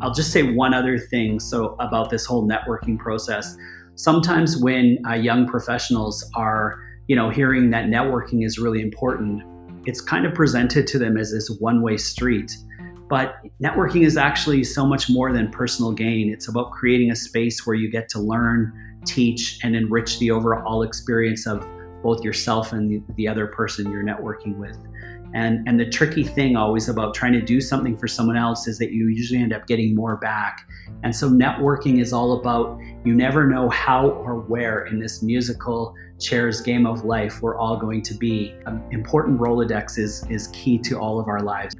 I'll just say one other thing so about this whole networking process. Sometimes when uh, young professionals are, you know, hearing that networking is really important, it's kind of presented to them as this one-way street. But networking is actually so much more than personal gain. It's about creating a space where you get to learn, teach, and enrich the overall experience of both yourself and the, the other person you're networking with. And, and the tricky thing always about trying to do something for someone else is that you usually end up getting more back. And so networking is all about you never know how or where in this musical chairs game of life we're all going to be. An important Rolodex is, is key to all of our lives.